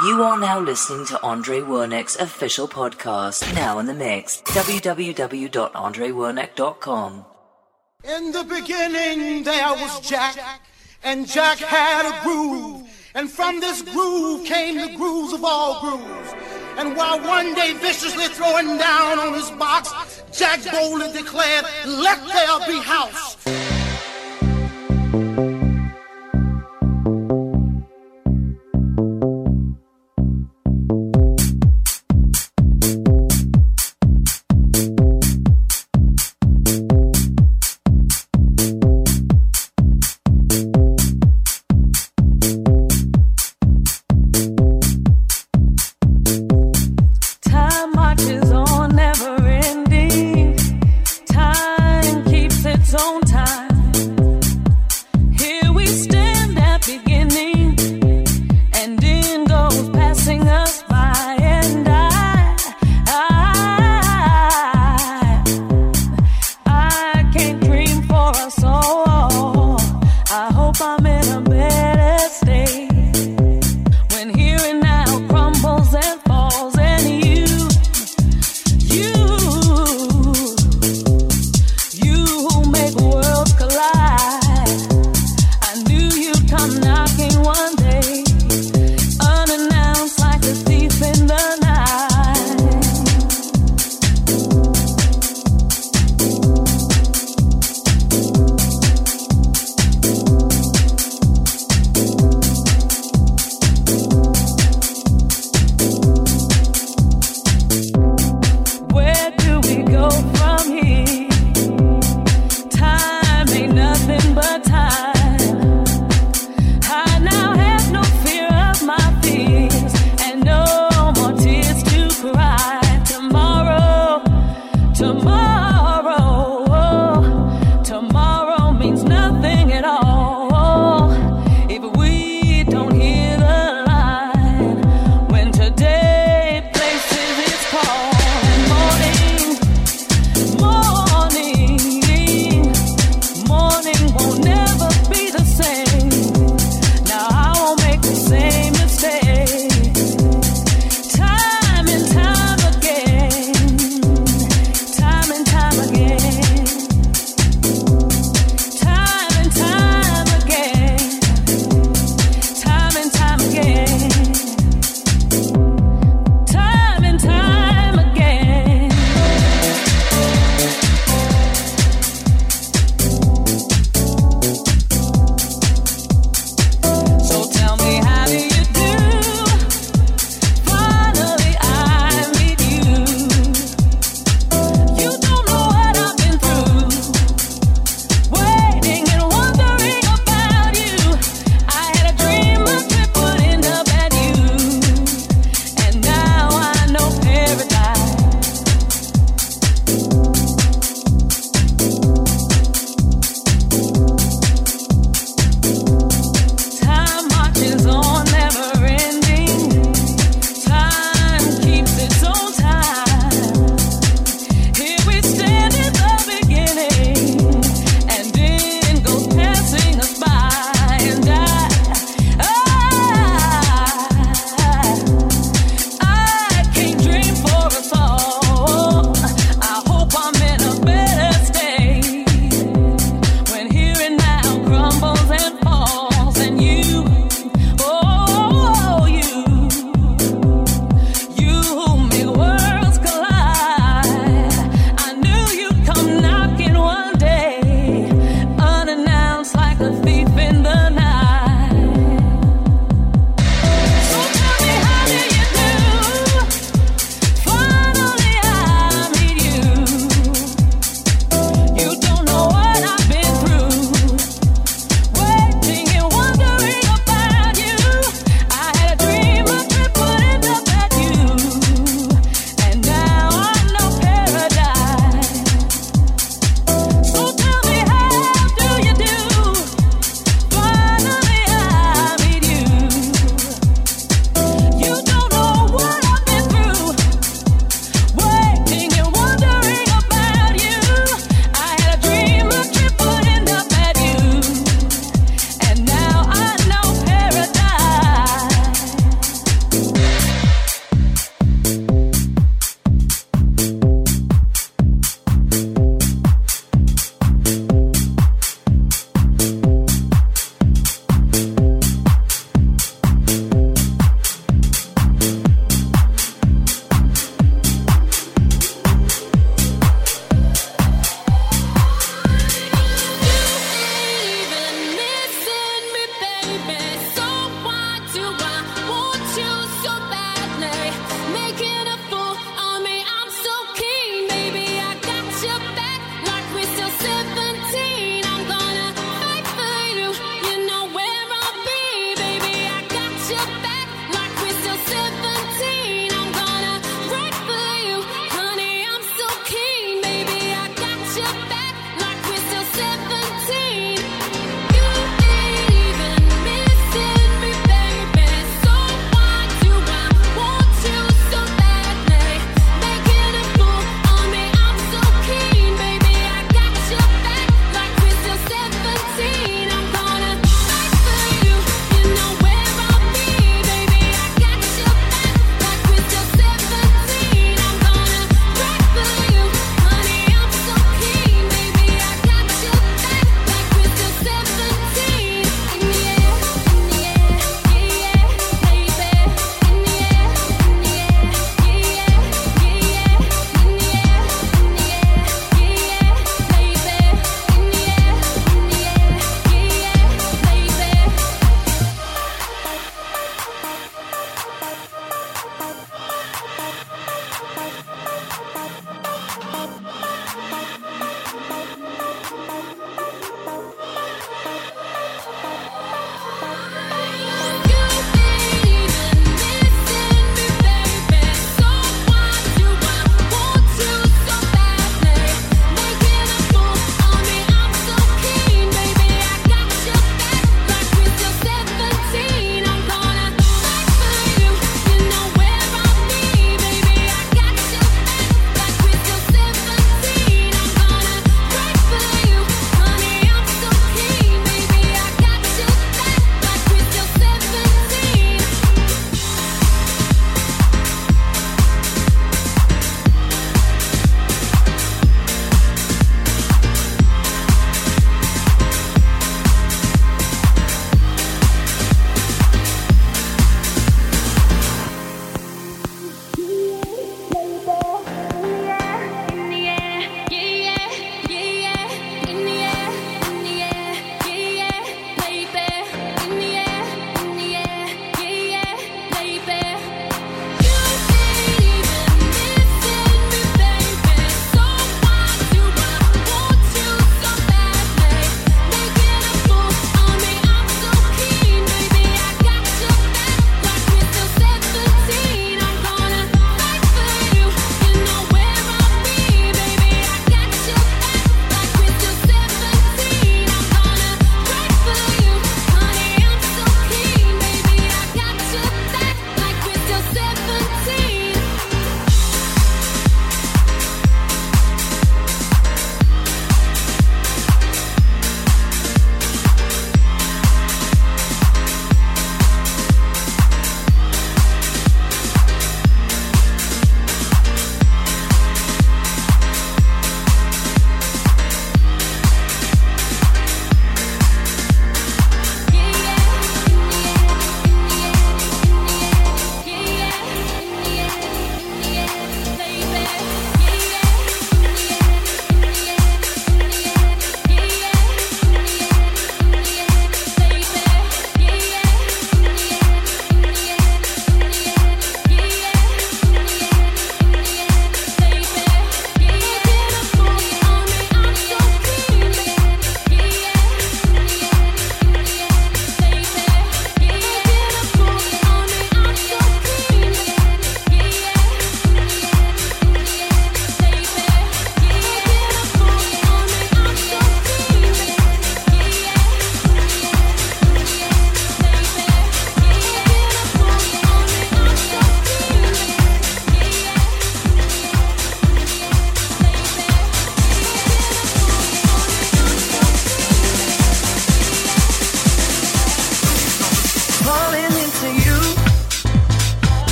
You are now listening to Andre Wernick's official podcast, now in the mix. www.andrewernick.com. In the beginning, there was Jack, and Jack had a groove. And from this groove came the grooves of all grooves. And while one day viciously throwing down on his box, Jack boldly declared, Let there be house.